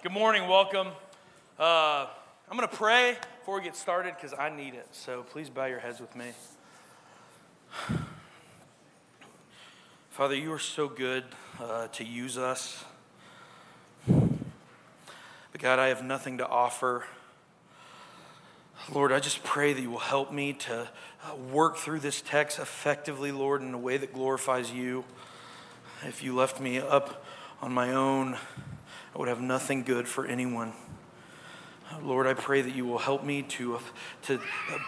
Good morning, welcome. Uh, I'm going to pray before we get started because I need it. So please bow your heads with me. Father, you are so good uh, to use us. But God, I have nothing to offer. Lord, I just pray that you will help me to uh, work through this text effectively, Lord, in a way that glorifies you. If you left me up on my own, I would have nothing good for anyone. Lord, I pray that you will help me to, uh, to uh,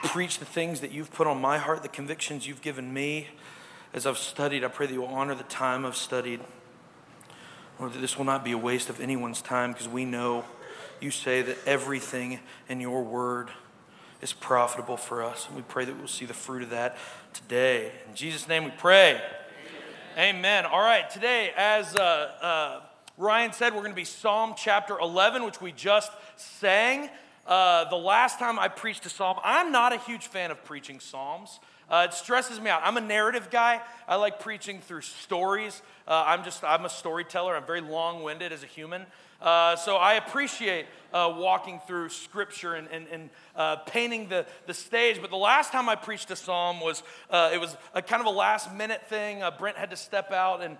preach the things that you've put on my heart, the convictions you've given me. As I've studied, I pray that you will honor the time I've studied. Lord, that this will not be a waste of anyone's time because we know you say that everything in your word is profitable for us. And we pray that we'll see the fruit of that today. In Jesus' name we pray. Amen. Amen. All right, today, as uh, uh, Ryan said, we're going to be Psalm chapter 11, which we just sang. Uh, the last time I preached a psalm, I'm not a huge fan of preaching psalms. Uh, it stresses me out. I'm a narrative guy. I like preaching through stories. Uh, I'm just, I'm a storyteller. I'm very long winded as a human. Uh, so I appreciate uh, walking through scripture and, and, and uh, painting the, the stage. But the last time I preached a psalm was, uh, it was a kind of a last minute thing. Brent had to step out and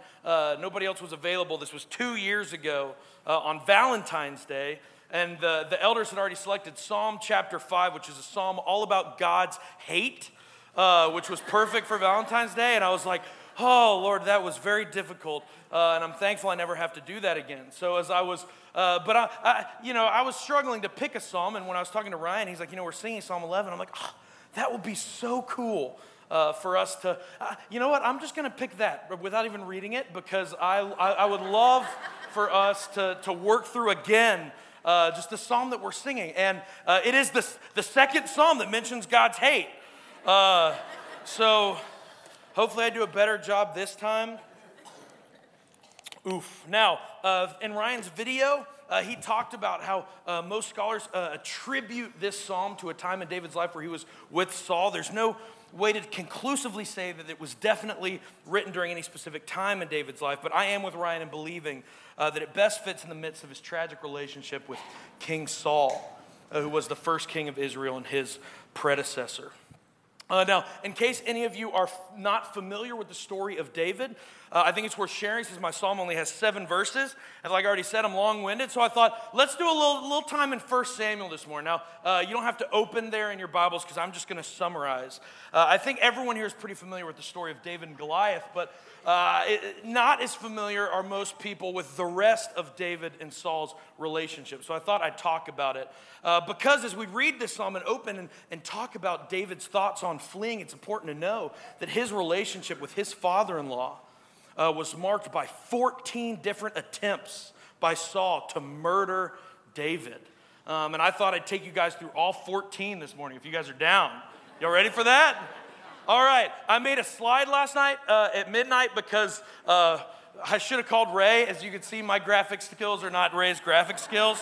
nobody else was available. This was two years ago on Valentine's Day. And the, the elders had already selected Psalm chapter 5, which is a psalm all about God's hate uh, which was perfect for Valentine's Day. And I was like, oh, Lord, that was very difficult. Uh, and I'm thankful I never have to do that again. So as I was, uh, but I, I, you know, I was struggling to pick a psalm. And when I was talking to Ryan, he's like, you know, we're singing Psalm 11. I'm like, oh, that would be so cool. Uh, for us to, uh, you know what? I'm just going to pick that without even reading it because I, I, I would love for us to, to work through again uh, just the psalm that we're singing. And uh, it is the, the second psalm that mentions God's hate. Uh, so hopefully I do a better job this time. Oof. Now, uh, in Ryan's video, uh, he talked about how uh, most scholars uh, attribute this psalm to a time in David's life where he was with Saul. There's no way to conclusively say that it was definitely written during any specific time in David's life, but I am with Ryan in believing uh, that it best fits in the midst of his tragic relationship with King Saul, uh, who was the first king of Israel and his predecessor. Uh, now, in case any of you are f- not familiar with the story of David, uh, I think it's worth sharing since my psalm only has seven verses. And like I already said, I'm long winded. So I thought, let's do a little, little time in 1 Samuel this morning. Now, uh, you don't have to open there in your Bibles because I'm just going to summarize. Uh, I think everyone here is pretty familiar with the story of David and Goliath, but uh, it, not as familiar are most people with the rest of David and Saul's relationship. So I thought I'd talk about it. Uh, because as we read this psalm and open and, and talk about David's thoughts on fleeing, it's important to know that his relationship with his father in law uh, was marked by 14 different attempts by Saul to murder David. Um, and I thought I'd take you guys through all 14 this morning if you guys are down. Y'all ready for that? All right. I made a slide last night uh, at midnight because uh, I should have called Ray. As you can see, my graphic skills are not Ray's graphic skills.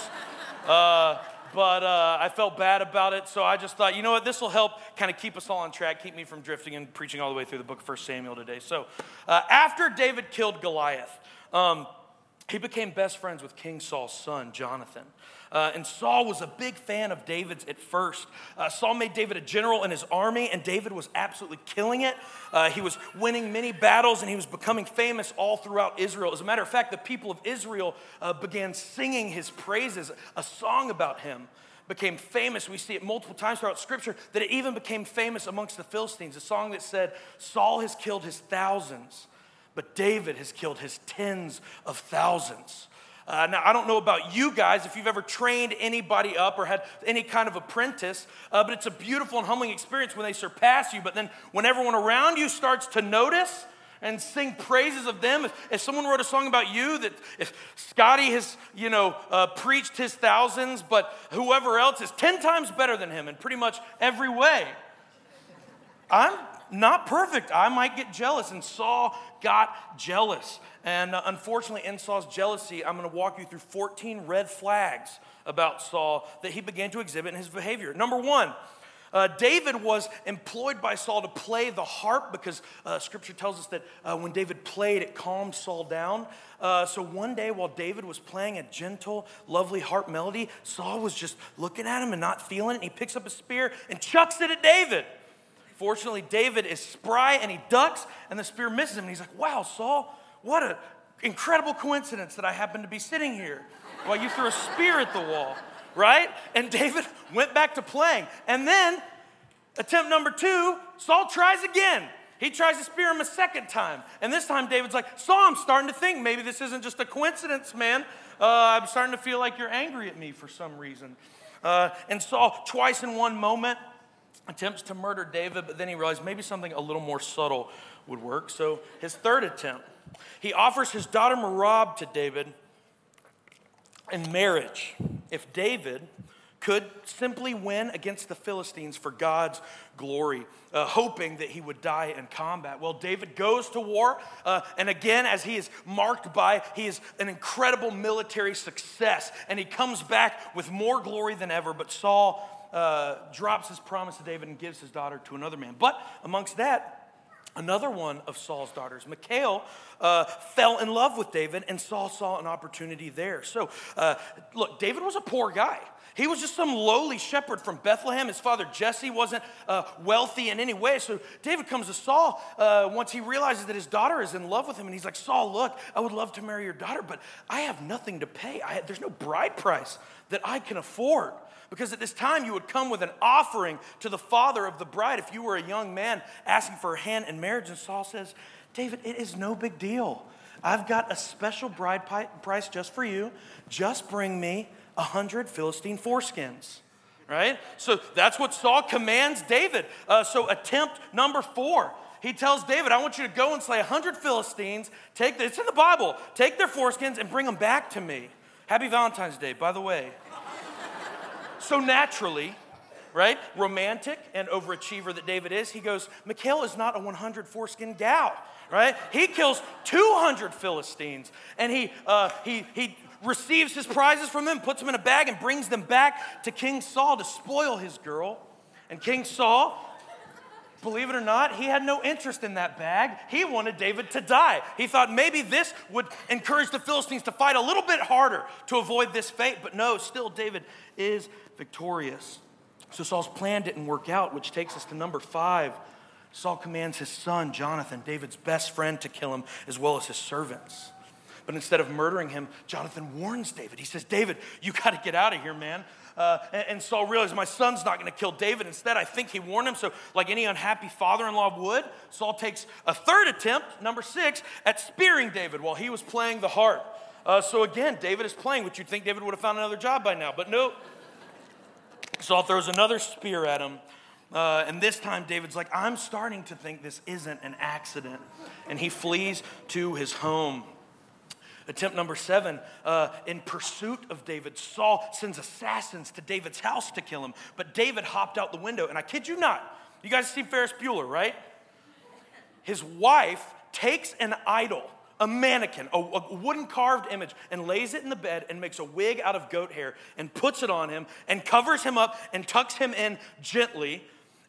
Uh, but uh, I felt bad about it. So I just thought, you know what, this will help kind of keep us all on track, keep me from drifting and preaching all the way through the book of 1 Samuel today. So uh, after David killed Goliath, um, he became best friends with King Saul's son, Jonathan. Uh, and Saul was a big fan of David's at first. Uh, Saul made David a general in his army, and David was absolutely killing it. Uh, he was winning many battles, and he was becoming famous all throughout Israel. As a matter of fact, the people of Israel uh, began singing his praises. A song about him became famous. We see it multiple times throughout Scripture that it even became famous amongst the Philistines. A song that said, Saul has killed his thousands, but David has killed his tens of thousands. Uh, now, I don't know about you guys if you've ever trained anybody up or had any kind of apprentice, uh, but it's a beautiful and humbling experience when they surpass you. But then when everyone around you starts to notice, and sing praises of them. If, if, someone wrote a song about you, that if Scotty has, you know, uh, preached his thousands, but whoever else is 10 times better than him in pretty much every way, I'm not perfect. I might get jealous. And Saul got jealous. And uh, unfortunately, in Saul's jealousy, I'm going to walk you through 14 red flags about Saul that he began to exhibit in his behavior. Number one, Uh, David was employed by Saul to play the harp because uh, scripture tells us that uh, when David played, it calmed Saul down. Uh, so one day while David was playing a gentle, lovely harp melody, Saul was just looking at him and not feeling it. And he picks up a spear and chucks it at David. Fortunately, David is spry and he ducks, and the spear misses him. And he's like, Wow, Saul, what an incredible coincidence that I happen to be sitting here while you threw a spear at the wall right? And David went back to playing. And then, attempt number two, Saul tries again. He tries to spear him a second time. And this time, David's like, Saul, I'm starting to think maybe this isn't just a coincidence, man. Uh, I'm starting to feel like you're angry at me for some reason. Uh, and Saul, twice in one moment, attempts to murder David, but then he realized maybe something a little more subtle would work. So his third attempt, he offers his daughter Merab to David in marriage if David could simply win against the Philistines for God's glory, uh, hoping that he would die in combat. Well, David goes to war, uh, and again, as he is marked by, he is an incredible military success, and he comes back with more glory than ever. But Saul uh, drops his promise to David and gives his daughter to another man. But amongst that, Another one of Saul's daughters, Michal, uh, fell in love with David, and Saul saw an opportunity there. So, uh, look, David was a poor guy. He was just some lowly shepherd from Bethlehem. His father Jesse wasn't uh, wealthy in any way. So David comes to Saul uh, once he realizes that his daughter is in love with him. And he's like, Saul, look, I would love to marry your daughter, but I have nothing to pay. I, there's no bride price that I can afford. Because at this time, you would come with an offering to the father of the bride if you were a young man asking for a hand in marriage. And Saul says, David, it is no big deal. I've got a special bride price just for you. Just bring me a hundred Philistine foreskins. Right? So that's what Saul commands David. Uh, so attempt number four. He tells David, I want you to go and slay a hundred Philistines. Take the, it's in the Bible. Take their foreskins and bring them back to me. Happy Valentine's Day, by the way. So naturally, right, romantic and overachiever that David is, he goes, Michal is not a 100 foreskin gal, right? He kills 200 Philistines and he, uh, he, he receives his prizes from them, puts them in a bag, and brings them back to King Saul to spoil his girl. And King Saul, believe it or not, he had no interest in that bag. He wanted David to die. He thought maybe this would encourage the Philistines to fight a little bit harder to avoid this fate. But no, still, David is victorious. So Saul's plan didn't work out, which takes us to number five. Saul commands his son, Jonathan, David's best friend, to kill him, as well as his servants. But instead of murdering him, Jonathan warns David. He says, David, you got to get out of here, man. Uh, and, and, Saul realized my son's not going to kill David. Instead, I think he warned him. So, like any unhappy father in law would, Saul takes a third attempt, number six, at spearing David while he was playing the harp. Uh, so, again, David is playing, which you'd think David would have found another job by now. But no, Saul throws another spear at him. Uh, and this time, David's like, I'm starting to think this isn't an accident. And he flees to his home. Attempt number seven, uh, in pursuit of David, Saul sends assassins to David's house to kill him. But David hopped out the window. And I kid you not, you guys see Ferris Bueller, right? His wife takes an idol a mannequin, a, a, wooden carved image, and lays it in the bed and makes a wig out of goat hair and puts it on him and covers him up and tucks him in gently.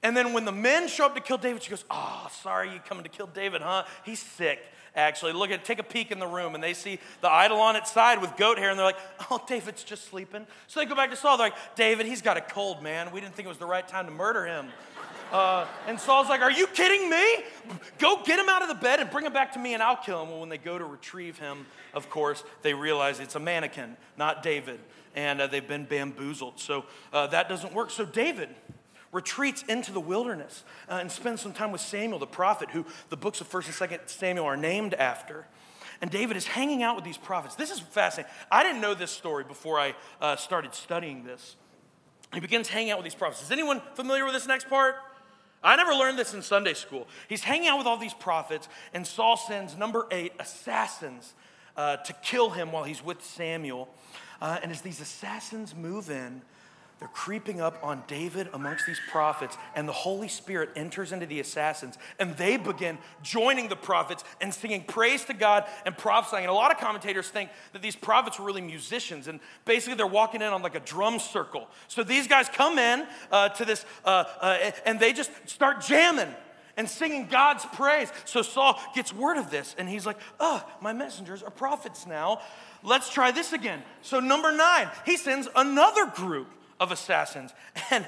And then when the men show up to kill David, she goes, Oh, sorry, you coming to kill David, huh? He's sick. Actually, look at take a peek in the room, and they see the idol on its side with goat hair, and they're like, "Oh, David's just sleeping." So they go back to Saul. They're like, "David, he's got a cold, man. We didn't think it was the right time to murder him." Uh, and Saul's like, Are you kidding me? Go get him out of the bed and bring him back to me and I'll kill him. Well, when they go to retrieve him, of course, they realize it's a mannequin, not David. And uh, they've been bamboozled. So uh, that doesn't work. So David retreats into the wilderness uh, and spends some time with Samuel the prophet, who the books of 1st and 2nd Samuel are named after. And David is hanging out with these prophets. This is fascinating. I didn't know this story before I uh, started studying this. He begins hanging out with these prophets. Is anyone familiar with this next part? I never learned this in Sunday school. He's hanging out with all these prophets, and Saul sends number eight assassins uh, to kill him while he's with Samuel. Uh, and as these assassins move in, they're creeping up on David amongst these prophets, and the Holy Spirit enters into the assassins, and they begin joining the prophets and singing praise to God and prophesying. And a lot of commentators think that these prophets were really musicians, and basically they're walking in on like a drum circle. So these guys come in uh, to this, uh, uh, and they just start jamming and singing God's praise. So Saul gets word of this, and he's like, oh, my messengers are prophets now. Let's try this again. So, number nine, he sends another group of assassins. And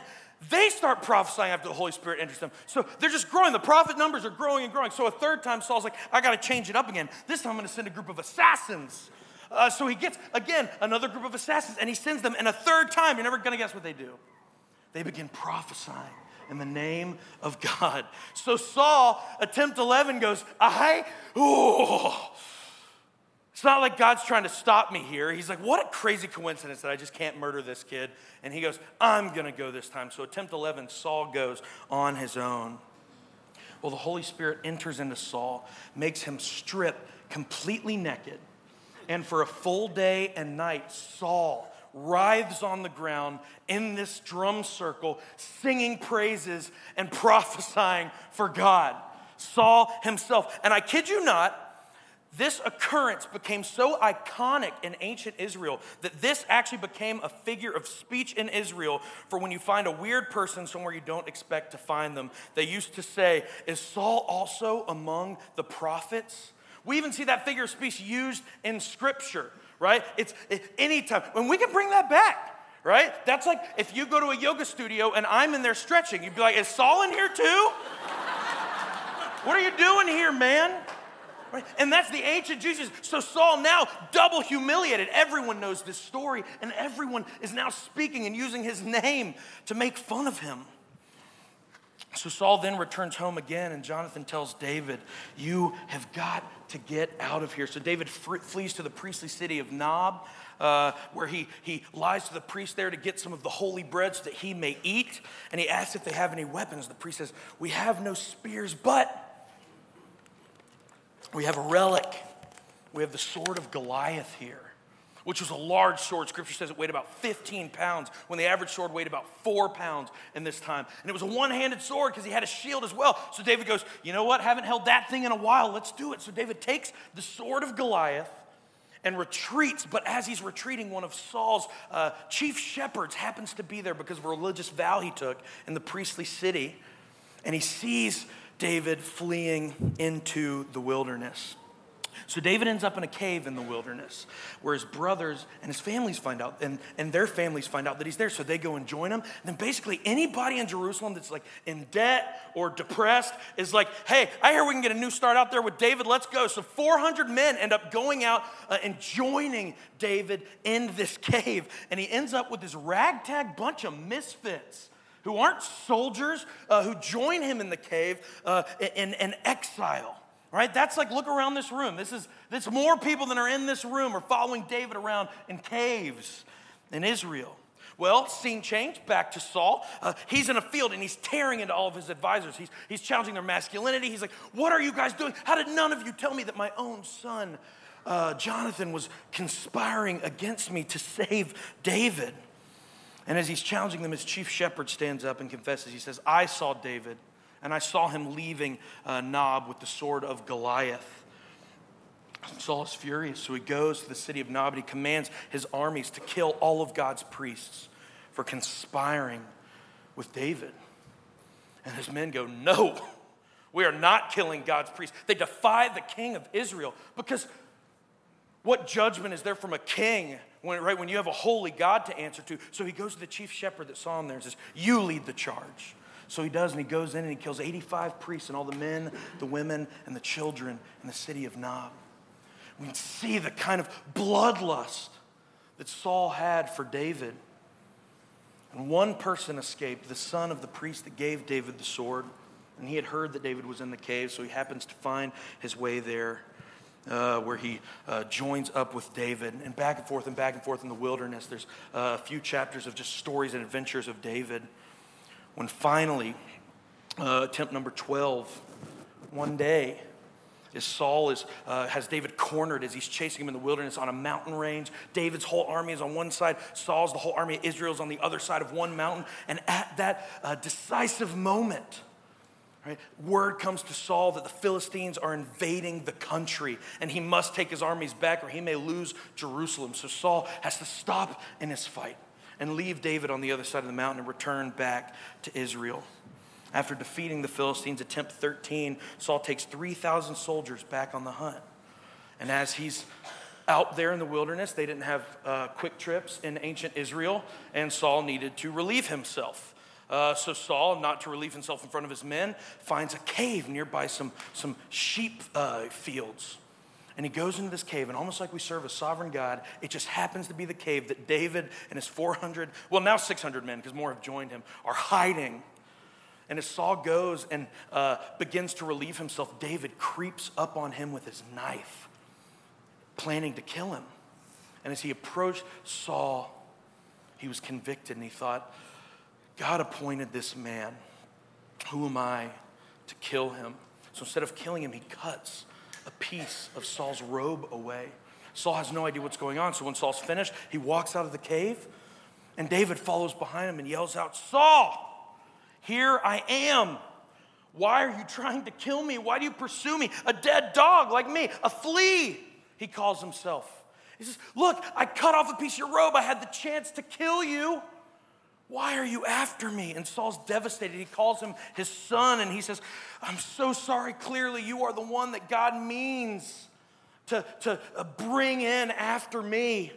they start prophesying after the Holy Spirit enters them. So they're just growing. The prophet numbers are growing and growing. So a third time, Saul's like, I got to change it up again. This time I'm going to send a group of assassins. Uh, so he gets, again, another group of assassins and he sends them. And a third time, you're never going to guess what they do. They begin prophesying in the name of God. So Saul, attempt 11, goes, I, oh, it's not like God's trying to stop me here. He's like, what a crazy coincidence that I just can't murder this kid. And he goes, I'm going to go this time. So, attempt 11, Saul goes on his own. Well, the Holy Spirit enters into Saul, makes him strip completely naked. And for a full day and night, Saul writhes on the ground in this drum circle, singing praises and prophesying for God. Saul himself. And I kid you not, this occurrence became so iconic in ancient Israel that this actually became a figure of speech in Israel for when you find a weird person somewhere you don't expect to find them. They used to say, Is Saul also among the prophets? We even see that figure of speech used in scripture, right? It's it, anytime. When we can bring that back, right? That's like if you go to a yoga studio and I'm in there stretching, you'd be like, Is Saul in here too? what are you doing here, man? Right? And that's the ancient Jesus. So Saul now double humiliated. Everyone knows this story, and everyone is now speaking and using his name to make fun of him. So Saul then returns home again, and Jonathan tells David, You have got to get out of here. So David flees to the priestly city of Nob, uh, where he, he lies to the priest there to get some of the holy bread so that he may eat. And he asks if they have any weapons. The priest says, We have no spears, but we have a relic. We have the sword of Goliath here, which was a large sword. Scripture says it weighed about 15 pounds, when the average sword weighed about four pounds in this time. And it was a one handed sword because he had a shield as well. So David goes, You know what? Haven't held that thing in a while. Let's do it. So David takes the sword of Goliath and retreats. But as he's retreating, one of Saul's uh, chief shepherds happens to be there because of a religious vow he took in the priestly city. And he sees David fleeing into the wilderness. So David ends up in a cave in the wilderness where his brothers and his families find out, and, and their families find out that he's there. So they go and join him. And then basically anybody in Jerusalem that's like in debt or depressed is like, hey, I hear we can get a new start out there with David. Let's go. So 400 men end up going out uh, and joining David in this cave. And he ends up with this ragtag bunch of misfits who aren't soldiers, uh, who join him in the cave uh, in, in exile. Right? That's like look around this room. This is this more people than are in this room are following David around in caves in Israel. Well, scene change, back to Saul. Uh, he's in a field and he's tearing into all of his advisors. He's, he's challenging their masculinity. He's like, What are you guys doing? How did none of you tell me that my own son, uh, Jonathan, was conspiring against me to save David? And as he's challenging them, his chief shepherd stands up and confesses. He says, I saw David, and I saw him leaving uh, Nob with the sword of Goliath. Saul is furious, so he goes to the city of Nob and he commands his armies to kill all of God's priests for conspiring with David. And his men go, No, we are not killing God's priests. They defy the king of Israel because what judgment is there from a king when, right, when you have a holy God to answer to? So he goes to the chief shepherd that saw him there and says, You lead the charge. So he does, and he goes in and he kills 85 priests and all the men, the women, and the children in the city of Nob. We can see the kind of bloodlust that Saul had for David. And one person escaped, the son of the priest that gave David the sword. And he had heard that David was in the cave, so he happens to find his way there uh, where he uh, joins up with David, and back and forth and back and forth in the wilderness. There's uh, a few chapters of just stories and adventures of David. When finally, uh, attempt number 12, one day, is Saul is, uh, has David cornered as he's chasing him in the wilderness on a mountain range. David's whole army is on one side, Saul's, the whole army of Israel is on the other side of one mountain. And at that decisive moment, right, word comes to Saul that the Philistines are invading the country and he must take his armies back or he may lose Jerusalem. So Saul has to stop in his fight and leave David on the other side of the mountain and return back to Israel. After defeating the Philistines, attempt 13, Saul takes 3,000 soldiers back on the hunt. And as he's out there in the wilderness, they didn't have uh, QuikTrips in ancient Israel, and Saul needed to relieve himself. Uh, so Saul, not to relieve himself in front of his men, finds a cave nearby some, some sheep uh, fields. And he goes into this cave, and almost like we serve a sovereign God, it just happens to be the cave that David and his 400, well, now 600 men, because more have joined him, are hiding and as Saul goes and uh, begins to relieve himself, David creeps up on him with his knife, planning to kill him. And as he approached Saul, he was convicted and he thought, God appointed this man. Who am I to kill him? So instead of killing him, he cuts a piece of Saul's robe away. Saul has no idea what's going on. So when Saul's finished, he walks out of the cave, and David follows behind him and yells out, Saul! Here I am. Why are you trying to kill me? Why do you pursue me? A dead dog like me, a flea, he calls himself. He says, Look, I cut off a piece of your robe. I had the chance to kill you. Why are you after me? And Saul's devastated. He calls him his son and he says, I'm so sorry. Clearly, you are the one that God means to, to uh, bring in after me.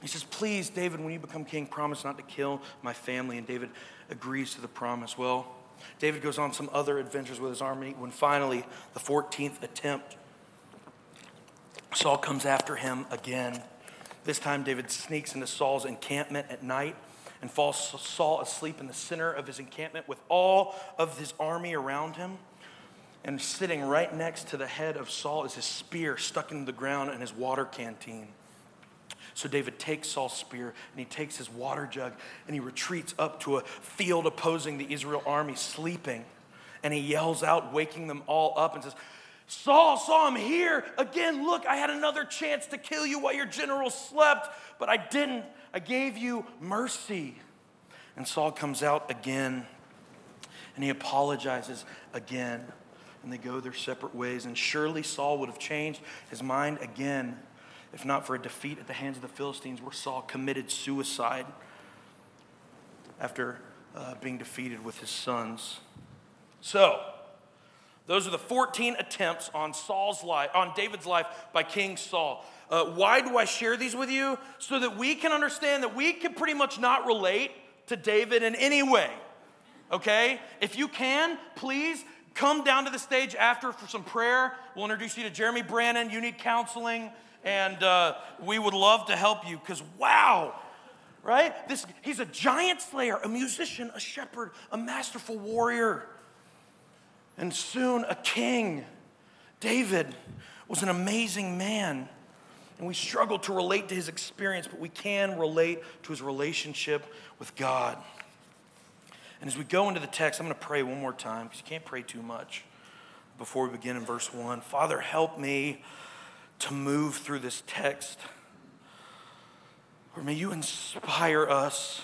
He says, Please, David, when you become king, promise not to kill my family. And David agrees to the promise. Well, David goes on some other adventures with his army when finally, the 14th attempt, Saul comes after him again. This time, David sneaks into Saul's encampment at night and falls Saul asleep in the center of his encampment with all of his army around him. And sitting right next to the head of Saul is his spear stuck into the ground and his water canteen. So David takes Saul's spear and he takes his water jug and he retreats up to a field opposing the Israel army sleeping. And he yells out, waking them all up, and says, Saul, Saul, I'm here again. Look, I had another chance to kill you while your general slept, but I didn't. I gave you mercy. And Saul comes out again and he apologizes again. And they go their separate ways. And surely Saul would have changed his mind again if not for a defeat at the hands of the Philistines, where Saul committed suicide after uh, being defeated with his sons. So, those are the 14 attempts on Saul's life, on David's life by King Saul. Uh, why do I share these with you? So that we can understand that we can pretty much not relate to David in any way. Okay? If you can, please come down to the stage after for some prayer. We'll introduce you to Jeremy Brannon. You need counseling and uh, we would love to help you because wow right this he's a giant slayer a musician a shepherd a masterful warrior and soon a king david was an amazing man and we struggle to relate to his experience but we can relate to his relationship with god and as we go into the text i'm going to pray one more time because you can't pray too much before we begin in verse 1 father help me to move through this text. Or may you inspire us.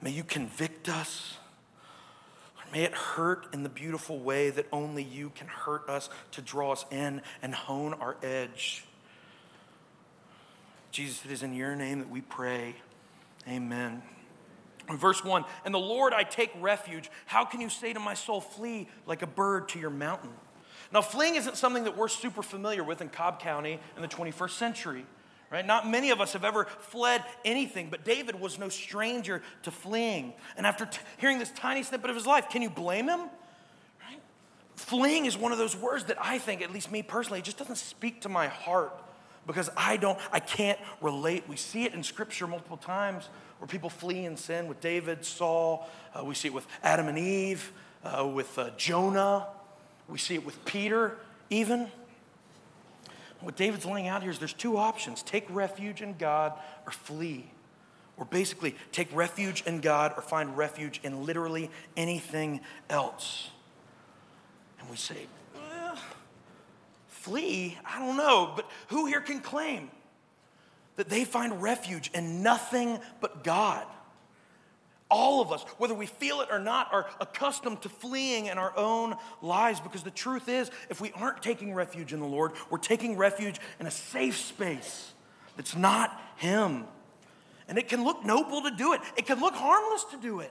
May you convict us. May it hurt in the beautiful way that only you can hurt us to draw us in and hone our edge. Jesus, it is in your name that we pray. Amen. Verse 1 And the Lord I take refuge. How can you say to my soul, Flee like a bird to your mountain? Now, fleeing isn't something that we're super familiar with in Cobb County in the 21st century. Right? Not many of us have ever fled anything, but David was no stranger to fleeing. And after t- hearing this tiny snippet of his life, can you blame him? Fleeing is one of those words that I think, at least me personally, just doesn't speak to my heart because I don't, I can't relate. We see it in Scripture multiple times where people flee in sin with David, Saul. Uh, we see it with Adam and Eve, uh, with uh, Jonah. We see it with Peter, even. What David's laying out here is there's two options take refuge in God or flee. Or basically, take refuge in God or find refuge in literally anything else. And we say, flee? I don't know. But who here can claim that they find refuge in nothing but God? All of us, whether we feel it or not, are accustomed to fleeing in our own lives because the truth is, if we aren't taking refuge in the Lord, we're taking refuge in a safe space that's not Him. And it can look noble to do it, it can look harmless to do it.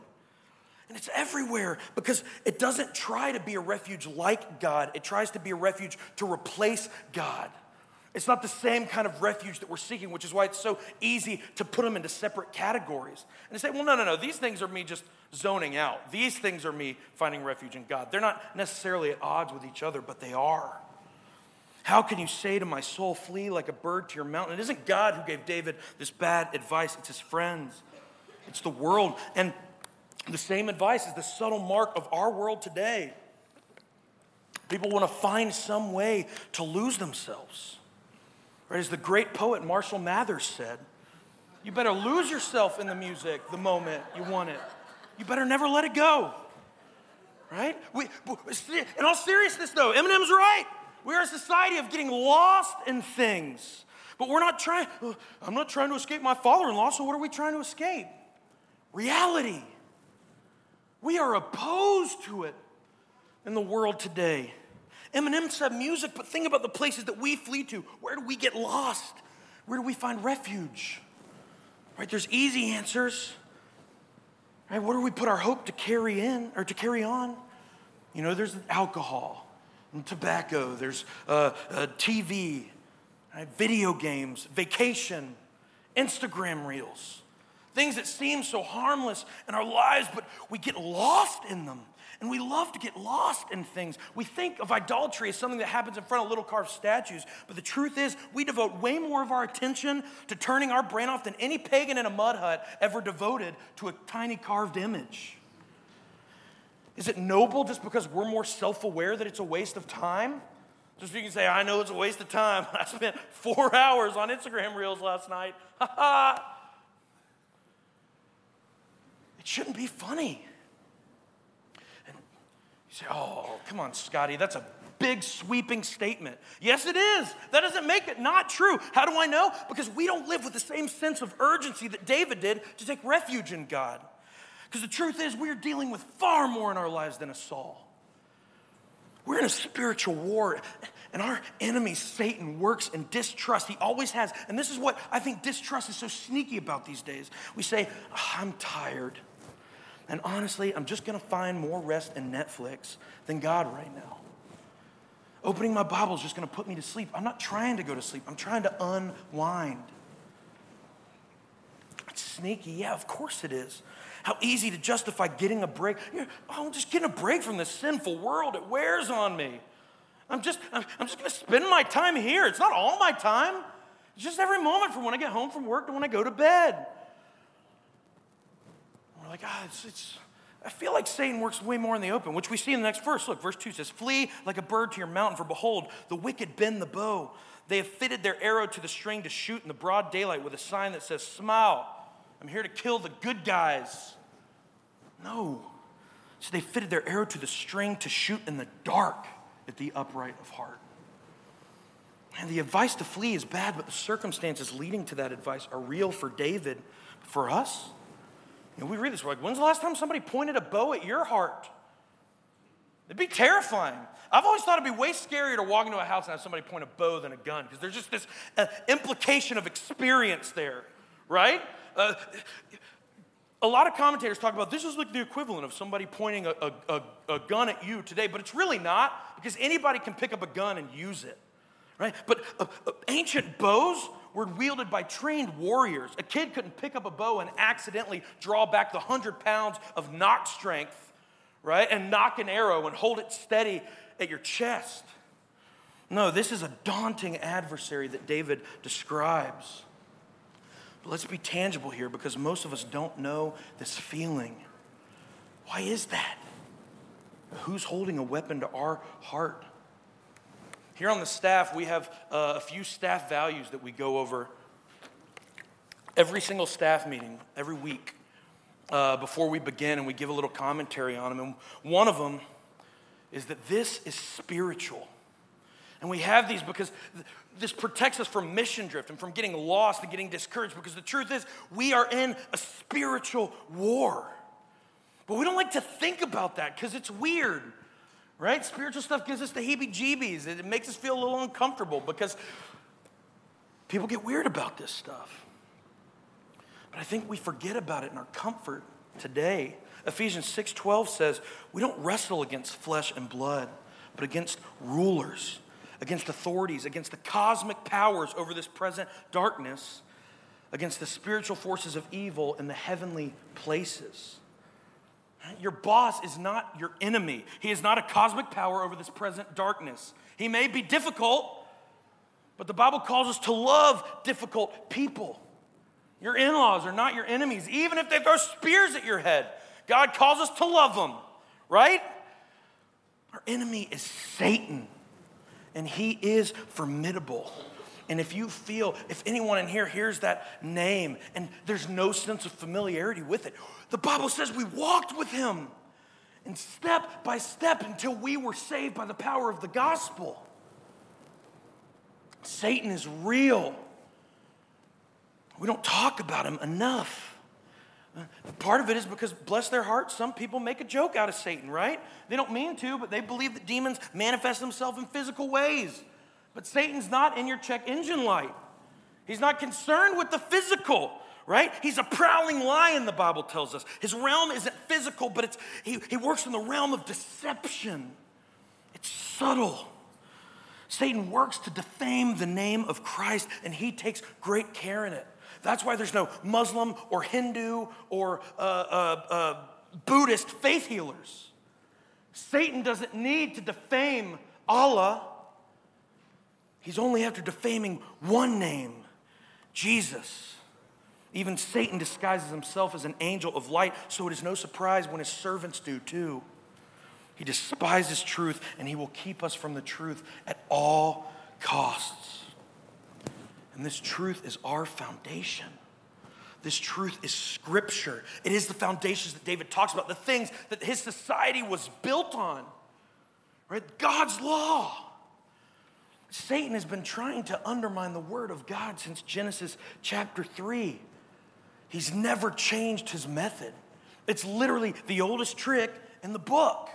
And it's everywhere because it doesn't try to be a refuge like God, it tries to be a refuge to replace God. It's not the same kind of refuge that we're seeking, which is why it's so easy to put them into separate categories. And to say, well, no, no, no, these things are me just zoning out. These things are me finding refuge in God. They're not necessarily at odds with each other, but they are. How can you say to my soul, flee like a bird to your mountain? It isn't God who gave David this bad advice, it's his friends, it's the world. And the same advice is the subtle mark of our world today. People want to find some way to lose themselves. As the great poet Marshall Mathers said, you better lose yourself in the music the moment you want it. You better never let it go. Right? We, in all seriousness, though, Eminem's right. We are a society of getting lost in things. But we're not trying, uh, I'm not trying to escape my father in law, so what are we trying to escape? Reality. We are opposed to it in the world today. Eminem said music, but think about the places that we flee to. Where do we get lost? Where do we find refuge? Right? There's easy answers. Right? Where do we put our hope to carry in or to carry on? You know, there's alcohol and tobacco, there's uh, uh, TV, right? video games, vacation, Instagram reels, things that seem so harmless in our lives, but we get lost in them. And we love to get lost in things. We think of idolatry as something that happens in front of little carved statues, but the truth is, we devote way more of our attention to turning our brain off than any pagan in a mud hut ever devoted to a tiny carved image. Is it noble just because we're more self aware that it's a waste of time? Just so you can say, I know it's a waste of time. I spent four hours on Instagram Reels last night. Ha ha. It shouldn't be funny. Say, oh, come on, Scotty, that's a big sweeping statement. Yes, it is. That doesn't make it not true. How do I know? Because we don't live with the same sense of urgency that David did to take refuge in God. Because the truth is, we're dealing with far more in our lives than a Saul. We're in a spiritual war, and our enemy, Satan, works in distrust. He always has. And this is what I think distrust is so sneaky about these days. We say, oh, I'm tired. And honestly, I'm just going to find more rest in Netflix than God right now. Opening my Bible is just going to put me to sleep. I'm not trying to go to sleep, I'm trying to unwind. It's sneaky. Yeah, of course it is. How easy to justify getting a break. oh, I'm just getting a break from this sinful world. It wears on me. I'm just, I'm, just going to spend my time here. It's not all my time. It's just every moment from when I get home from work to when I go to bed like, ah, it's, it's, I feel like Satan works way more in the open, which we see in the next verse. Look, verse 2 says, Flee like a bird to your mountain, for behold, the wicked bend the bow. They have fitted their arrow to the string to shoot in the broad daylight with a sign that says, Smile, I'm here to kill the good guys. No. So they fitted their arrow to the string to shoot in the dark at the upright of heart. And the advice to flee is bad, but the circumstances leading to that advice are real for David. For us, and we read this, we're like, when's the last time somebody pointed a bow at your heart? It'd be terrifying. I've always thought it'd be way scarier to walk into a house and have somebody point a bow than a gun because there's just this uh, implication of experience there, right? Uh, a lot of commentators talk about this is like the equivalent of somebody pointing a, a, a, a gun at you today, but it's really not because anybody can pick up a gun and use it, right? But uh, uh ancient bows were wielded by trained warriors. A kid couldn't pick up a bow and accidentally draw back the 100 pounds of knock strength, right? And nock an arrow and hold it steady at your chest. No, this is a daunting adversary that David describes. But let's be tangible here because most of us don't know this feeling. Why is that? Who's holding a weapon to our heart? Here on the staff, we have uh, a few staff values that we go over every single staff meeting, every week, uh, before we begin, and we give a little commentary on them. And one of them is that this is spiritual. And we have these because this protects us from mission drift and from getting lost and getting discouraged because the truth is we are in a spiritual war. But we don't like to think about that because it's weird, right? Spiritual stuff gives us the heebie jeebies. It makes us feel a little uncomfortable because people get weird about this stuff. But I think we forget about it in our comfort today. Ephesians 6:12 says, "We don't wrestle against flesh and blood, but against rulers, against authorities, against the cosmic powers over this present darkness, against the spiritual forces of evil in the heavenly places." Your boss is not your enemy. He is not a cosmic power over this present darkness. He may be difficult, but the Bible calls us to love difficult people. Your in laws are not your enemies, even if they throw spears at your head. God calls us to love them, right? Our enemy is Satan, and he is formidable. And if you feel, if anyone in here hears that name and there's no sense of familiarity with it, the Bible says we walked with him and step by step until we were saved by the power of the gospel. Satan is real. We don't talk about him enough. Part of it is because, bless their hearts, some people make a joke out of Satan, right? They don't mean to, but they believe that demons manifest themselves in physical ways. But Satan's not in your check engine light. He's not concerned with the physical, right? He's a prowling lion, the Bible tells us. His realm isn't physical, but it's, he, he works in the realm of deception. It's subtle. Satan works to defame the name of Christ, and he takes great care in it. That's why there's no Muslim or Hindu or uh, uh, uh, Buddhist faith healers. Satan doesn't need to defame Allah. He's only after defaming one name Jesus. Even Satan disguises himself as an angel of light, so it is no surprise when his servants do too. He despises truth and he will keep us from the truth at all costs. And this truth is our foundation. This truth is scripture. It is the foundations that David talks about, the things that his society was built on, right? God's law. Satan has been trying to undermine the word of God since Genesis chapter 3. He's never changed his method. It's literally the oldest trick in the book.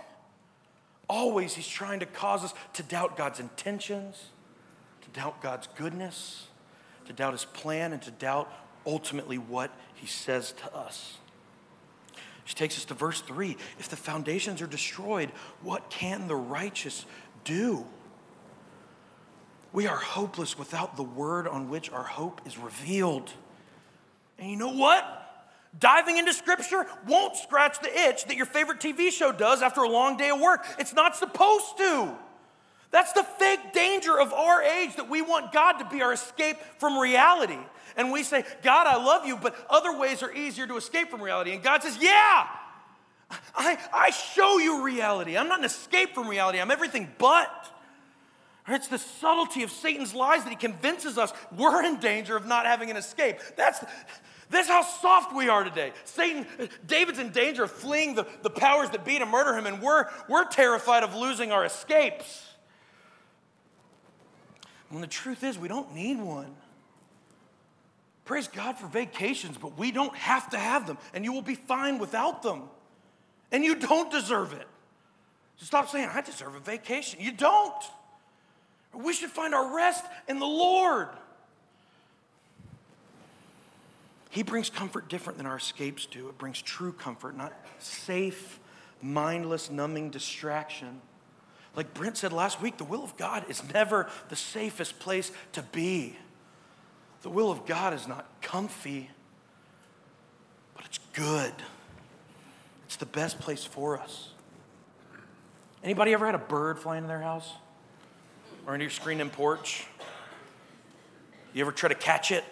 Always, he's trying to cause us to doubt God's intentions, to doubt God's goodness, to doubt his plan, and to doubt ultimately what he says to us. Which takes us to verse 3. If the foundations are destroyed, what can the righteous do? We are hopeless without the word on which our hope is revealed. And you know what? Diving into scripture won't scratch the itch that your favorite TV show does after a long day of work. It's not supposed to. That's the fake danger of our age that we want God to be our escape from reality. And we say, God, I love you, but other ways are easier to escape from reality. And God says, Yeah, I, I show you reality. I'm not an escape from reality, I'm everything but. It's the subtlety of Satan's lies that he convinces us we're in danger of not having an escape. That's, that's how soft we are today. Satan, David's in danger of fleeing the, the powers that be to murder him, and we're, we're terrified of losing our escapes. When the truth is, we don't need one. Praise God for vacations, but we don't have to have them, and you will be fine without them. And you don't deserve it. So stop saying, I deserve a vacation. You don't. We should find our rest in the Lord. He brings comfort different than our escapes do. It brings true comfort, not safe, mindless, numbing distraction. Like Brent said last week, the will of God is never the safest place to be. The will of God is not comfy, but it's good. It's the best place for us. Anybody ever had a bird flying in their house? Or in your screen and porch? You ever try to catch it?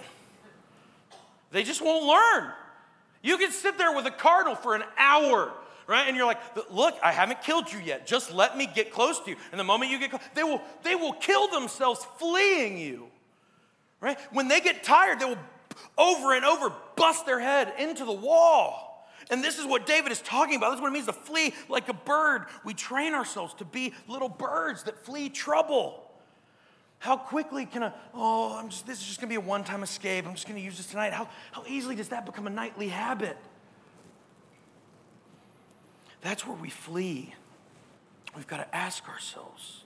They just won't learn. You can sit there with a cardinal for an hour right? And you're like, look, I haven't killed you yet. Just let me get close to you. And the moment you get close, they will, they will kill themselves fleeing you, right? When they get tired, they will over and over bust their head into the wall. And this is what David is talking about. This is what it means to flee like a bird. We train ourselves to be little birds that flee trouble. How quickly can a, oh, I'm just, this is just gonna be a one time escape. I'm just gonna use this tonight. How, how easily does that become a nightly habit? That's where we flee. We've got to ask ourselves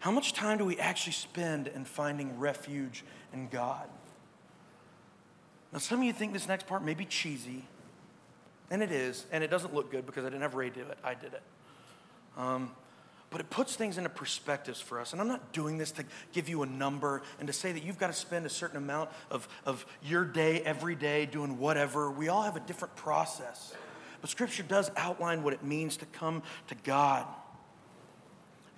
how much time do we actually spend in finding refuge in God? Now, some of you think this next part may be cheesy, and it is, and it doesn't look good because I didn't have Ray do it. I did it. Um, but it puts things into perspectives for us. And I'm not doing this to give you a number and to say that you've got to spend a certain amount of, of your day every day doing whatever. We all have a different process. But Scripture does outline what it means to come to God.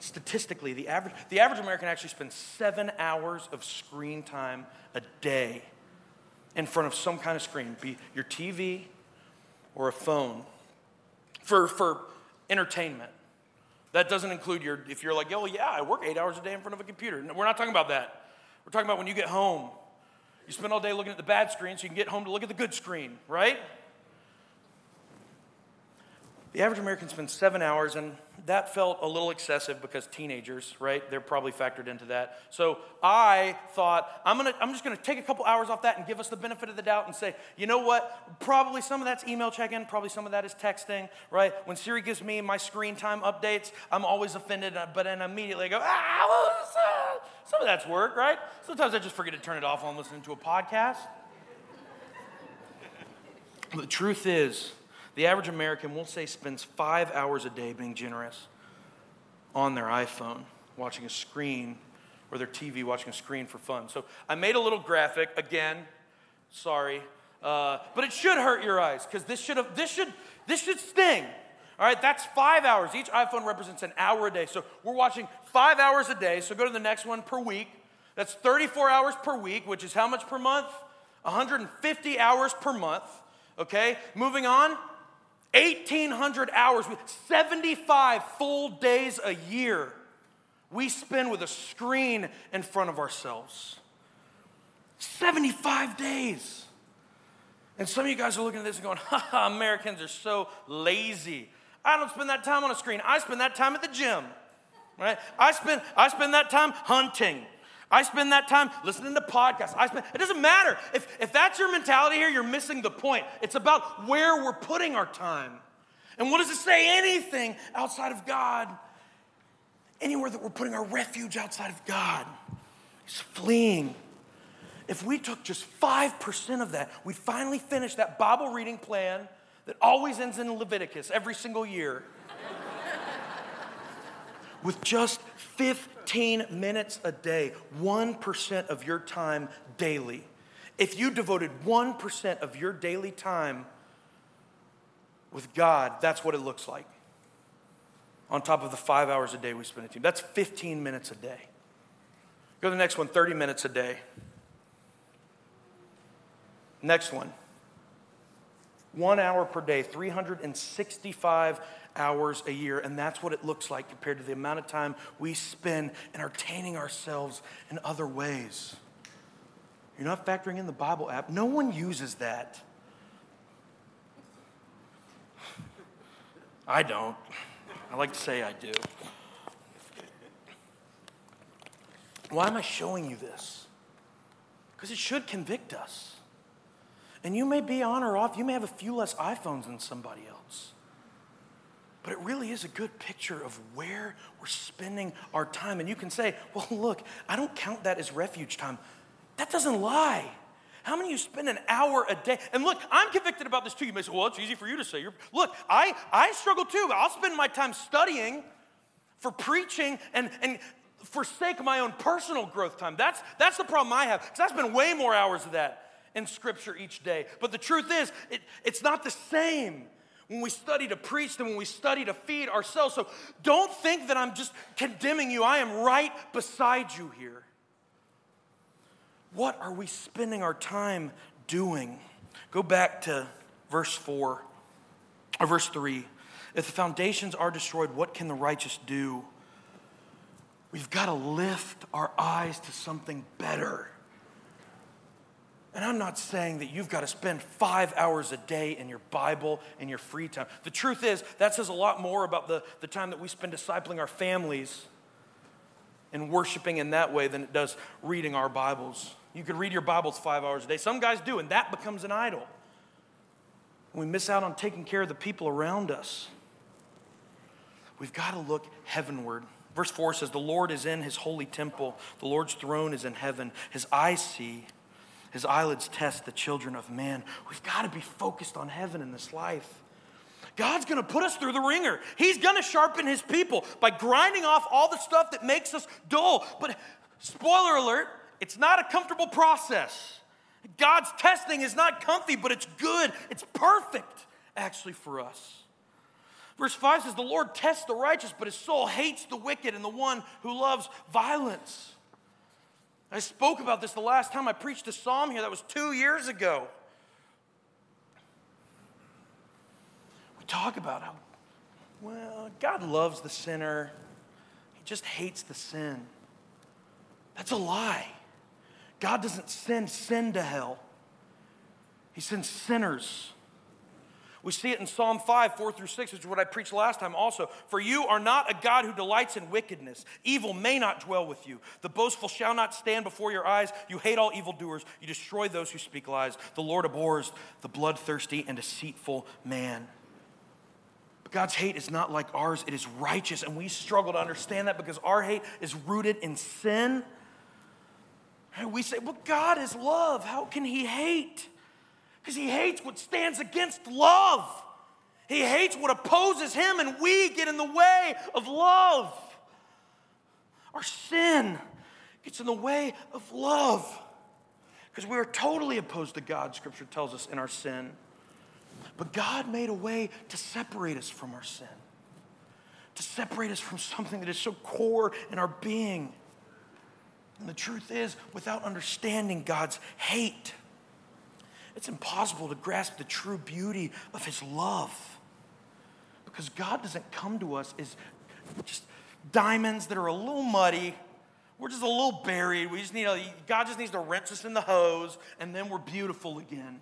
Statistically, the average, the average American actually spends seven hours of screen time a day in front of some kind of screen, be your TV or a phone, for, for entertainment. That doesn't include your, if you're like, oh, yeah, I work eight hours a day in front of a computer. No, we're not talking about that. We're talking about when you get home. You spend all day looking at the bad screen so you can get home to look at the good screen, right? The average American spends seven hours, and that felt a little excessive because teenagers, right? They're probably factored into that. So I thought, I'm, gonna, I'm just gonna take a couple hours off that and give us the benefit of the doubt and say, you know what? Probably some of that's email check in, probably some of that is texting, right? When Siri gives me my screen time updates, I'm always offended, uh, but then immediately I go, ah, some of that's work, right? Sometimes I just forget to turn it off while I'm listening to a podcast. the truth is, the average American, we'll say, spends five hours a day being generous on their iPhone, watching a screen, or their TV, watching a screen for fun. So I made a little graphic, again, sorry, uh, but it should hurt your eyes because this should have, this should, this should sting. All right, that's five hours. Each iPhone represents an hour a day. So we're watching five hours a day. So go to the next one per week. That's 34 hours per week, which is how much per month? 150 hours per month. Okay, moving on. 1,800 hours, 75 full days a year we spend with a screen in front of ourselves. 75 days. And some of you guys are looking at this and going, ha, Americans are so lazy. I don't spend that time on a screen. I spend that time at the gym. Right? I spend I spend that time hunting. I spend that time listening to podcasts. I spend, it doesn't matter. If, if that's your mentality here, you're missing the point. It's about where we're putting our time. And what does it say? Anything outside of God. Anywhere that we're putting our refuge outside of God is fleeing. If we took just 5% of that, we'd finally finish that Bible reading plan that always ends in Leviticus every single year with just 15 minutes a day, 1% of your time daily. If you devoted 1% of your daily time with God, that's what it looks like. On top of the five hours a day we spend at team. That's 15 minutes a day. Go to the next one 30 minutes a day. Next one. One hour per day, 365 hours a year. And that's what it looks like compared to the amount of time we spend entertaining ourselves in other ways. You're not factoring in the Bible app. No one uses that. I don't. I like to say I do. Why am I showing you this? Because it should convict us. And you may be on or off, you may have a few less iPhones than somebody else. But it really is a good picture of where we're spending our time. And you can say, well, look, I don't count that as refuge time. That doesn't lie. How many of you spend an hour a day? And look, I'm convicted about this too. You may say, well, it's easy for you to say. You're, look, I, I struggle too. I'll spend my time studying for preaching and, and forsake my own personal growth time. That's, that's the problem I have, because I spend way more hours of that in Scripture each day. But the truth is, it, it's not the same when we study to preach than when we study to feed ourselves. So don't think that I'm just condemning you. I am right beside you here. What are we spending our time doing? Go back to verse 4 or verse 3. If the foundations are destroyed, what can the righteous do? We've got to lift our eyes to something better. And I'm not saying that you've got to spend five hours a day in your Bible in your free time. The truth is, that says a lot more about the, the time that we spend discipling our families and worshiping in that way than it does reading our Bibles. You could read your Bibles five hours a day. Some guys do, and that becomes an idol. We miss out on taking care of the people around us. We've got to look heavenward. Verse 4 says, The Lord is in his holy temple, the Lord's throne is in heaven. His eyes see, his eyelids test the children of man. We've got to be focused on heaven in this life. God's gonna put us through the ringer. He's gonna sharpen his people by grinding off all the stuff that makes us dull. But spoiler alert, it's not a comfortable process. God's testing is not comfy, but it's good. It's perfect, actually, for us. Verse 5 says, The Lord tests the righteous, but his soul hates the wicked and the one who loves violence. I spoke about this the last time I preached a psalm here. That was two years ago. We talk about how, well, God loves the sinner, He just hates the sin. That's a lie. God doesn't send sin to hell, He sends sinners. We see it in Psalm 5, 4 through 6, which is what I preached last time also. For you are not a God who delights in wickedness. Evil may not dwell with you. The boastful shall not stand before your eyes. You hate all evildoers. You destroy those who speak lies. The Lord abhors the bloodthirsty and deceitful man. But God's hate is not like ours, it is righteous. And we struggle to understand that because our hate is rooted in sin and we say, well, God is love. How can he hate? Because he hates what stands against love. He hates what opposes him, and we get in the way of love. Our sin gets in the way of love because we are totally opposed to God, Scripture tells us, in our sin. But God made a way to separate us from our sin, to separate us from something that is so core in our being. And the truth is, without understanding God's hate, it's impossible to grasp the true beauty of His love. Because God doesn't come to us as just diamonds that are a little muddy. We're just a little buried. We just need a, God just needs to rinse us in the hose, and then we're beautiful again.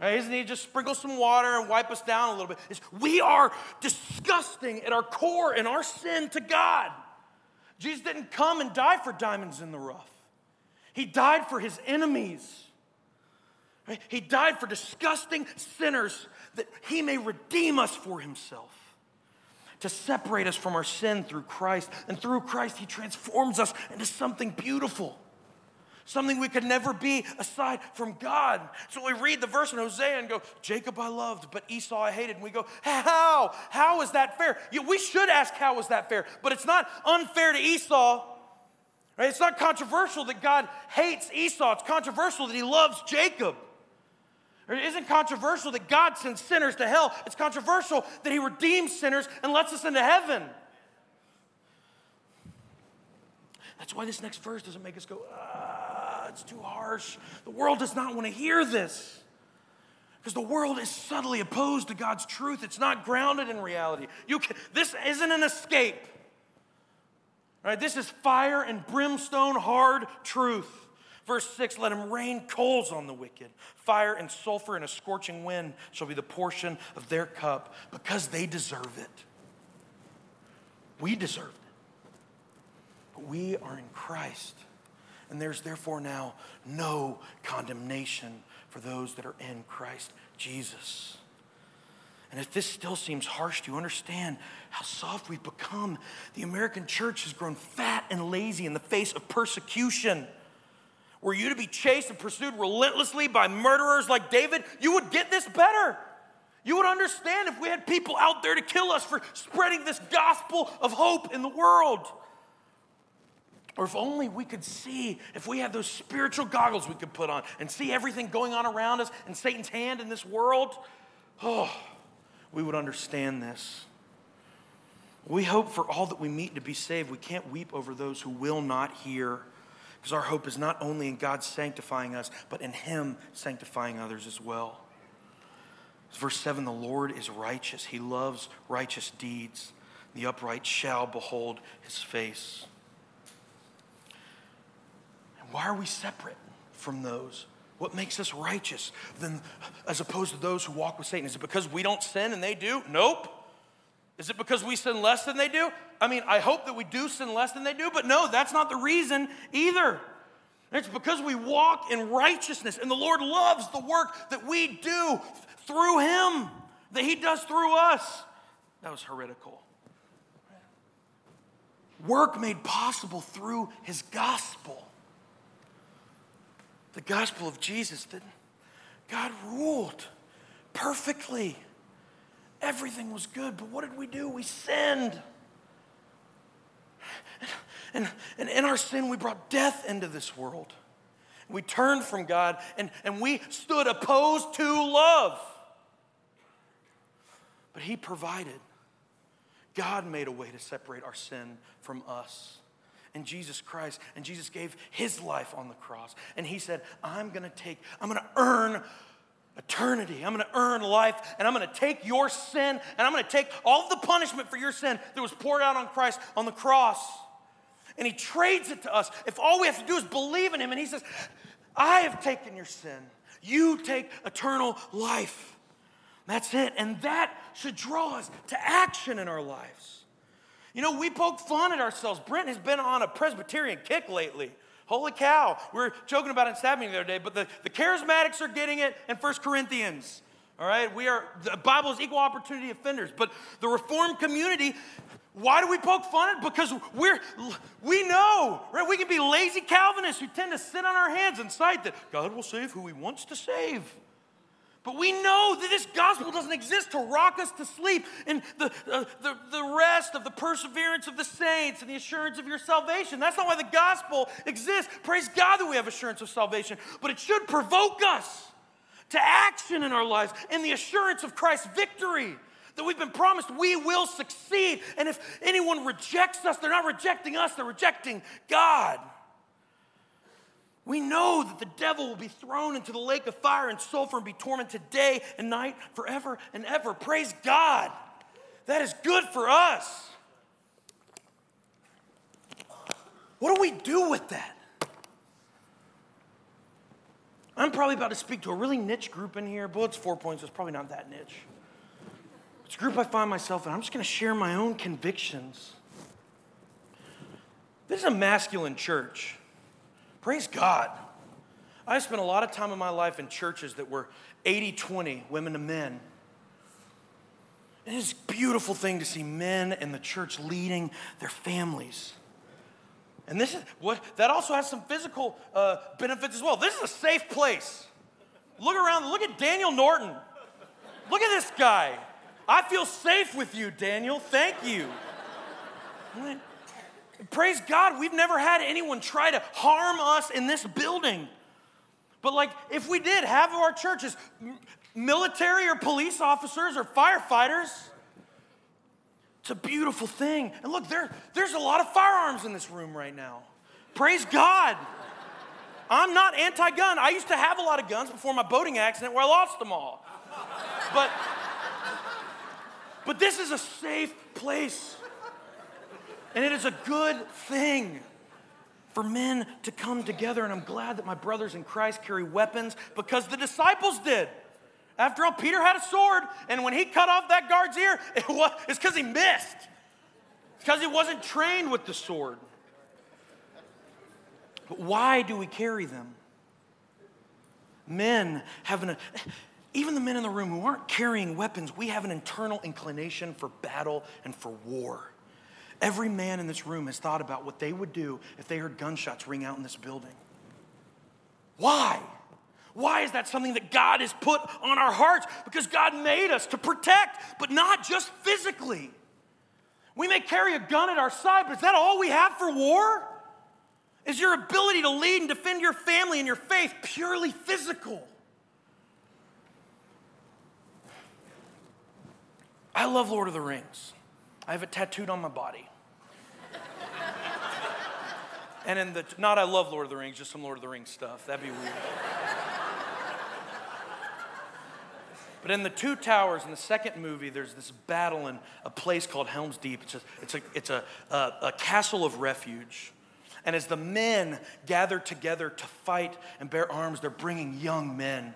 Right? He just sprinkle some water and wipe us down a little bit. It's, we are disgusting at our core and our sin to God. Jesus didn't come and die for diamonds in the rough, He died for His enemies. He died for disgusting sinners that He may redeem us for Himself to separate us from our sin through Christ. And through Christ, He transforms us into something beautiful something we could never be aside from God. So we read the verse in Hosea and go, Jacob I loved, but Esau I hated. And we go, How? How is that fair? We should ask, How is that fair? But it's not unfair to Esau. Right? It's not controversial that God hates Esau, it's controversial that He loves Jacob. It isn't controversial that God sends sinners to hell. It's controversial that He redeems sinners and lets us into heaven. That's why this next verse doesn't make us go, ah it's too harsh. The world does not want to hear this. Because the world is subtly opposed to God's truth. It's not grounded in reality. You can, this isn't an escape. Right? This is fire and brimstone, hard truth. Verse 6 Let him rain coals on the wicked. Fire and sulfur and a scorching wind shall be the portion of their cup because they deserve it. We deserve it. But we are in Christ and there's therefore now no condemnation for those that are in Christ Jesus. And if this still seems harsh, do you understand how soft we've become? The American church has grown fat and lazy in the face of persecution. Were you to be chased and pursued relentlessly by murderers like David, you would get this better. You would understand if we had people out there to kill us for spreading this gospel of hope in the world. Or if only we could see, if we had those spiritual goggles we could put on and see everything going on around us and Satan's hand in this world, oh, we would understand this. We hope for all that we meet to be saved. We can't weep over those who will not hear because our hope is not only in God sanctifying us, but in Him sanctifying others as well. Verse 7 The Lord is righteous, He loves righteous deeds. The upright shall behold His face. Why are we separate from those What makes us righteous than as opposed to those who walk with Satan? Is it because we don't sin and they do? Nope. Is it because we sin less than they do? I mean, I hope that we do sin less than they do, but no, that's not the reason either. It's because we walk in righteousness, and the Lord loves the work that we do through Him, that He does through us. That was heretical. Work made possible through His gospel. The gospel of Jesus that God ruled perfectly. Everything was good, but what did we do? We sinned. And, and in our sin, we brought death into this world. We turned from God and, and we stood opposed to love. But He provided. God made a way to separate our sin from us. And Jesus Christ, and Jesus gave His life on the cross. And He said, I'm gonna take, I'm gonna earn eternity. I'm gonna earn life, and I'm gonna take your sin, and I'm gonna take all the punishment for your sin that was poured out on Christ on the cross and he trades it to us. If all we have to do is believe in him, and he says, I have taken your sin, you take eternal life. That's it. And that should draw us to action in our lives. You know, we poke fun at ourselves. Brent has been on a Presbyterian kick lately. Holy cow. We were joking about it meeting the other day, but the, the charismatics are getting it in First Corinthians. All right, we are, the Bible is equal opportunity offenders, but the Reformed community why do we poke fun at it? Because we're, we know, right? We can be lazy Calvinists who tend to sit on our hands and cite that God will save who he wants to save. But we know that this gospel doesn't exist to rock us to sleep and the, uh, the, the rest of the perseverance of the saints and the assurance of your salvation. That's not why the gospel exists. Praise God that we have assurance of salvation, but it should provoke us to action in our lives in the assurance of Christ's victory that we've been promised we will succeed. And if anyone rejects us, they're not rejecting us, they're rejecting God. We know that the devil will be thrown into the lake of fire and sulfur and be tormented day and night forever and ever. Praise God. That is good for us. What do we do with that? I'm probably about to speak to a really niche group in here. Well, it's four points, so it's probably not that niche. It's a group I find myself in. I'm just going to share my own convictions. This is a masculine church. Praise God. I spent a lot of time in my life in churches that were 80 20, women to men. It is a beautiful thing to see men in the church leading their families. And this is what that also has some physical uh, benefits as well. This is a safe place. Look around, look at Daniel Norton. Look at this guy. I feel safe with you, Daniel. Thank you. Praise God, we've never had anyone try to harm us in this building. But, like, if we did, half of our churches, military or police officers or firefighters, it's a beautiful thing. And look, there, there's a lot of firearms in this room right now. Praise God. I'm not anti gun. I used to have a lot of guns before my boating accident where I lost them all. But. But this is a safe place. And it is a good thing for men to come together. And I'm glad that my brothers in Christ carry weapons because the disciples did. After all, Peter had a sword, and when he cut off that guard's ear, it was, it's because he missed. It's because he wasn't trained with the sword. But why do we carry them? Men have an even the men in the room who aren't carrying weapons, we have an internal inclination for battle and for war. Every man in this room has thought about what they would do if they heard gunshots ring out in this building. Why? Why is that something that God has put on our hearts? Because God made us to protect, but not just physically. We may carry a gun at our side, but is that all we have for war? Is your ability to lead and defend your family and your faith purely physical? I love Lord of the Rings. I have it tattooed on my body. and in the, not I love Lord of the Rings, just some Lord of the Rings stuff. That'd be weird. but in the Two Towers, in the second movie, there's this battle in a place called Helm's Deep. It's a, it's a, it's a, a, a castle of refuge. And as the men gather together to fight and bear arms, they're bringing young men,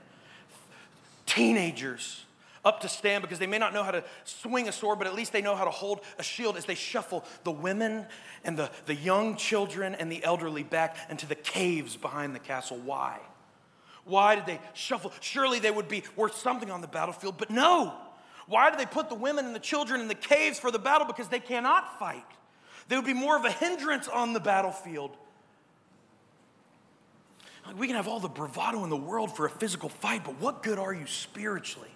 teenagers, up to stand because they may not know how to swing a sword, but at least they know how to hold a shield as they shuffle the women and the, the young children and the elderly back into the caves behind the castle. Why? Why did they shuffle? Surely they would be worth something on the battlefield, but no. Why do they put the women and the children in the caves for the battle? Because they cannot fight. They would be more of a hindrance on the battlefield. Like We can have all the bravado in the world for a physical fight, but what good are you spiritually?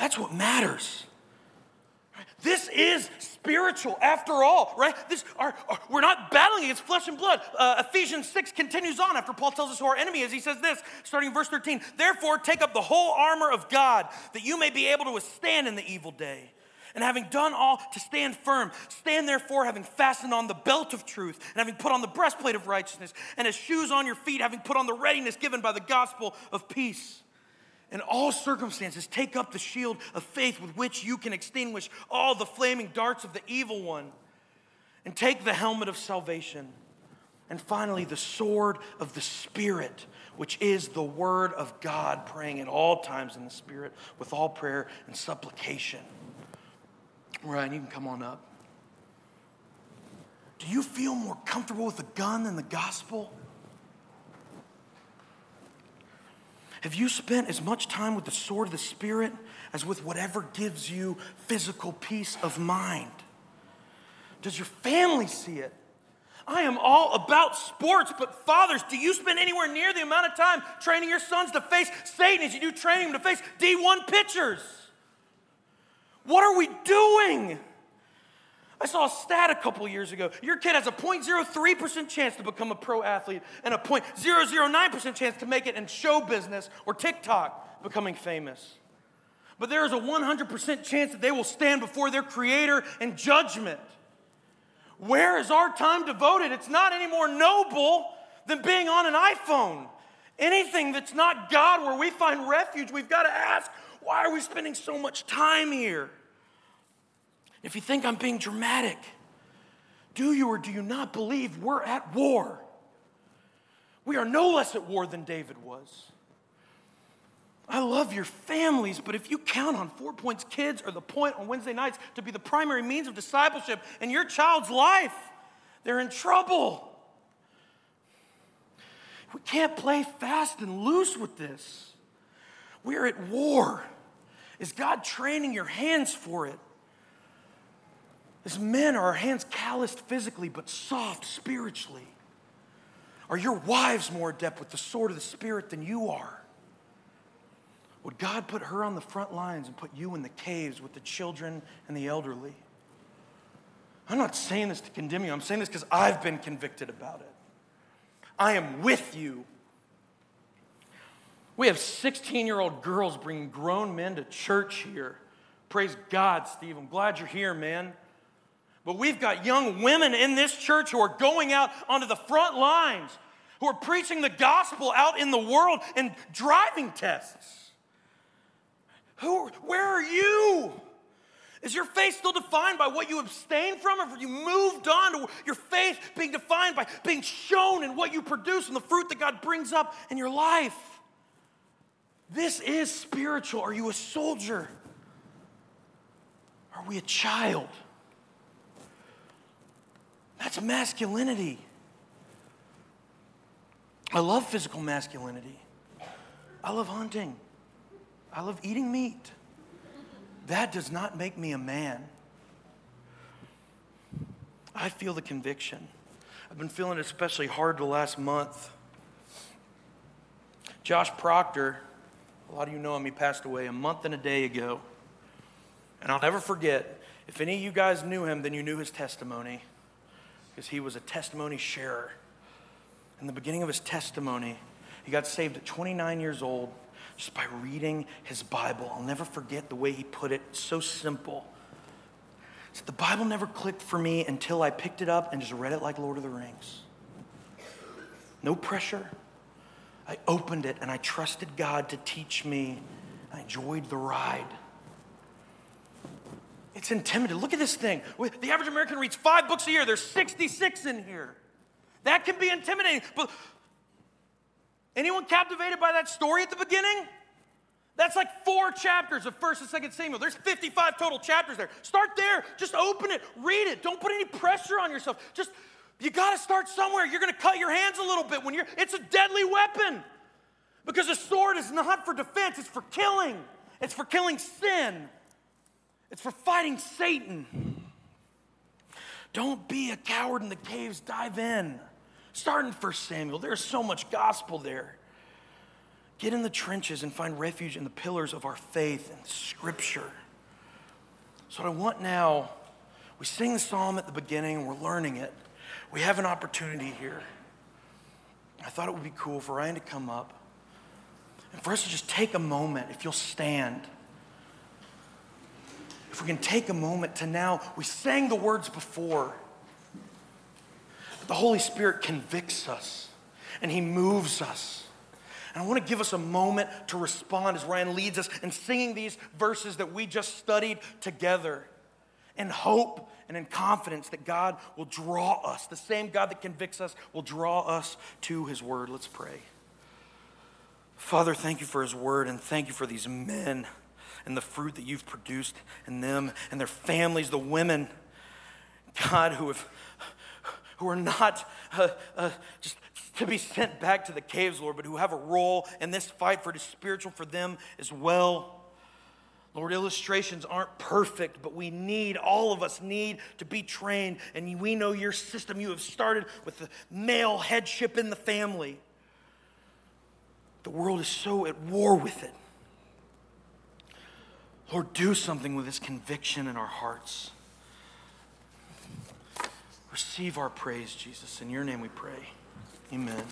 That's what matters. This is spiritual after all, right? This, our, our, we're not battling against flesh and blood. Uh, Ephesians 6 continues on after Paul tells us who our enemy is. He says this, starting in verse 13 Therefore, take up the whole armor of God, that you may be able to withstand in the evil day. And having done all to stand firm, stand therefore, having fastened on the belt of truth, and having put on the breastplate of righteousness, and as shoes on your feet, having put on the readiness given by the gospel of peace. In all circumstances, take up the shield of faith with which you can extinguish all the flaming darts of the evil one, and take the helmet of salvation. And finally, the sword of the Spirit, which is the word of God, praying at all times in the Spirit with all prayer and supplication. Ryan, you can come on up. Do you feel more comfortable with the gun than the gospel? Have you spent as much time with the sword of the Spirit as with whatever gives you physical peace of mind? Does your family see it? I am all about sports, but fathers, do you spend anywhere near the amount of time training your sons to face Satan as you do training them to face D1 pitchers? What are we doing? I saw a stat a couple years ago. Your kid has a 0.03% chance to become a pro athlete and a 0.009% chance to make it in show business or TikTok becoming famous. But there is a 100% chance that they will stand before their creator in judgment. Where is our time devoted? It's not any more noble than being on an iPhone. Anything that's not God where we find refuge, we've got to ask, why are we spending so much time here? If you think I'm being dramatic, do you or do you not believe we're at war? We are no less at war than David was. I love your families, but if you count on Four Points Kids or the point on Wednesday nights to be the primary means of discipleship in your child's life, they're in trouble. We can't play fast and loose with this. We're at war. Is God training your hands for it? As men, are our hands calloused physically but soft spiritually? Are your wives more adept with the sword of the Spirit than you are? Would God put her on the front lines and put you in the caves with the children and the elderly? I'm not saying this to condemn you. I'm saying this because I've been convicted about it. I am with you. We have 16 year old girls bringing grown men to church here. Praise God, Steve. I'm glad you're here, man. But we've got young women in this church who are going out onto the front lines, who are preaching the gospel out in the world and driving tests. Who, where are you? Is your faith still defined by what you abstain from, or have you moved on to your faith being defined by being shown in what you produce and the fruit that God brings up in your life? This is spiritual. Are you a soldier? Are we a child? That's masculinity. I love physical masculinity. I love hunting. I love eating meat. That does not make me a man. I feel the conviction. I've been feeling especially hard the last month. Josh Proctor, a lot of you know him, he passed away a month and a day ago. And I'll never forget, if any of you guys knew him, then you knew his testimony because he was a testimony sharer. In the beginning of his testimony, he got saved at 29 years old just by reading his Bible. I'll never forget the way he put it, so simple. Said, The Bible never clicked for me until I picked it up and just read it like Lord of the Rings. No pressure. I opened it and I trusted God to teach me. I enjoyed the ride. It's intimidating. Look at this thing. The average American reads five books a year. There's 66 in here. That can be intimidating. But anyone captivated by that story at the beginning? That's like four chapters of 1st and 2nd Samuel. There's 55 total chapters there. Start there. Just open it, read it. Don't put any pressure on yourself. Just you got to start somewhere. You're going to cut your hands a little bit when you're it's a deadly weapon. Because a sword is not for defense, it's for killing. It's for killing sin. It's for fighting Satan. Don't be a coward in the caves, dive in. Start in 1 Samuel. There's so much gospel there. Get in the trenches and find refuge in the pillars of our faith and Scripture. So, what I want now, we sing the psalm at the beginning we're learning it. We have an opportunity here. I thought it would be cool for Ryan to come up and for us to just take a moment, if you'll stand. If we can take a moment to now, we sang the words before. But the Holy Spirit convicts us and He moves us. And I want to give us a moment to respond as Ryan leads us in singing these verses that we just studied together in hope and in confidence that God will draw us. The same God that convicts us will draw us to his word. Let's pray. Father, thank you for his word and thank you for these men and the fruit that you've produced in them and their families, the women, God, who have who are not uh, uh, just to be sent back to the caves, Lord, but who have a role in this fight for it is spiritual for them as well. Lord, illustrations aren't perfect, but we need, all of us need to be trained. And we know your system you have started with the male headship in the family. The world is so at war with it. Lord, do something with this conviction in our hearts. Receive our praise, Jesus. In your name we pray. Amen.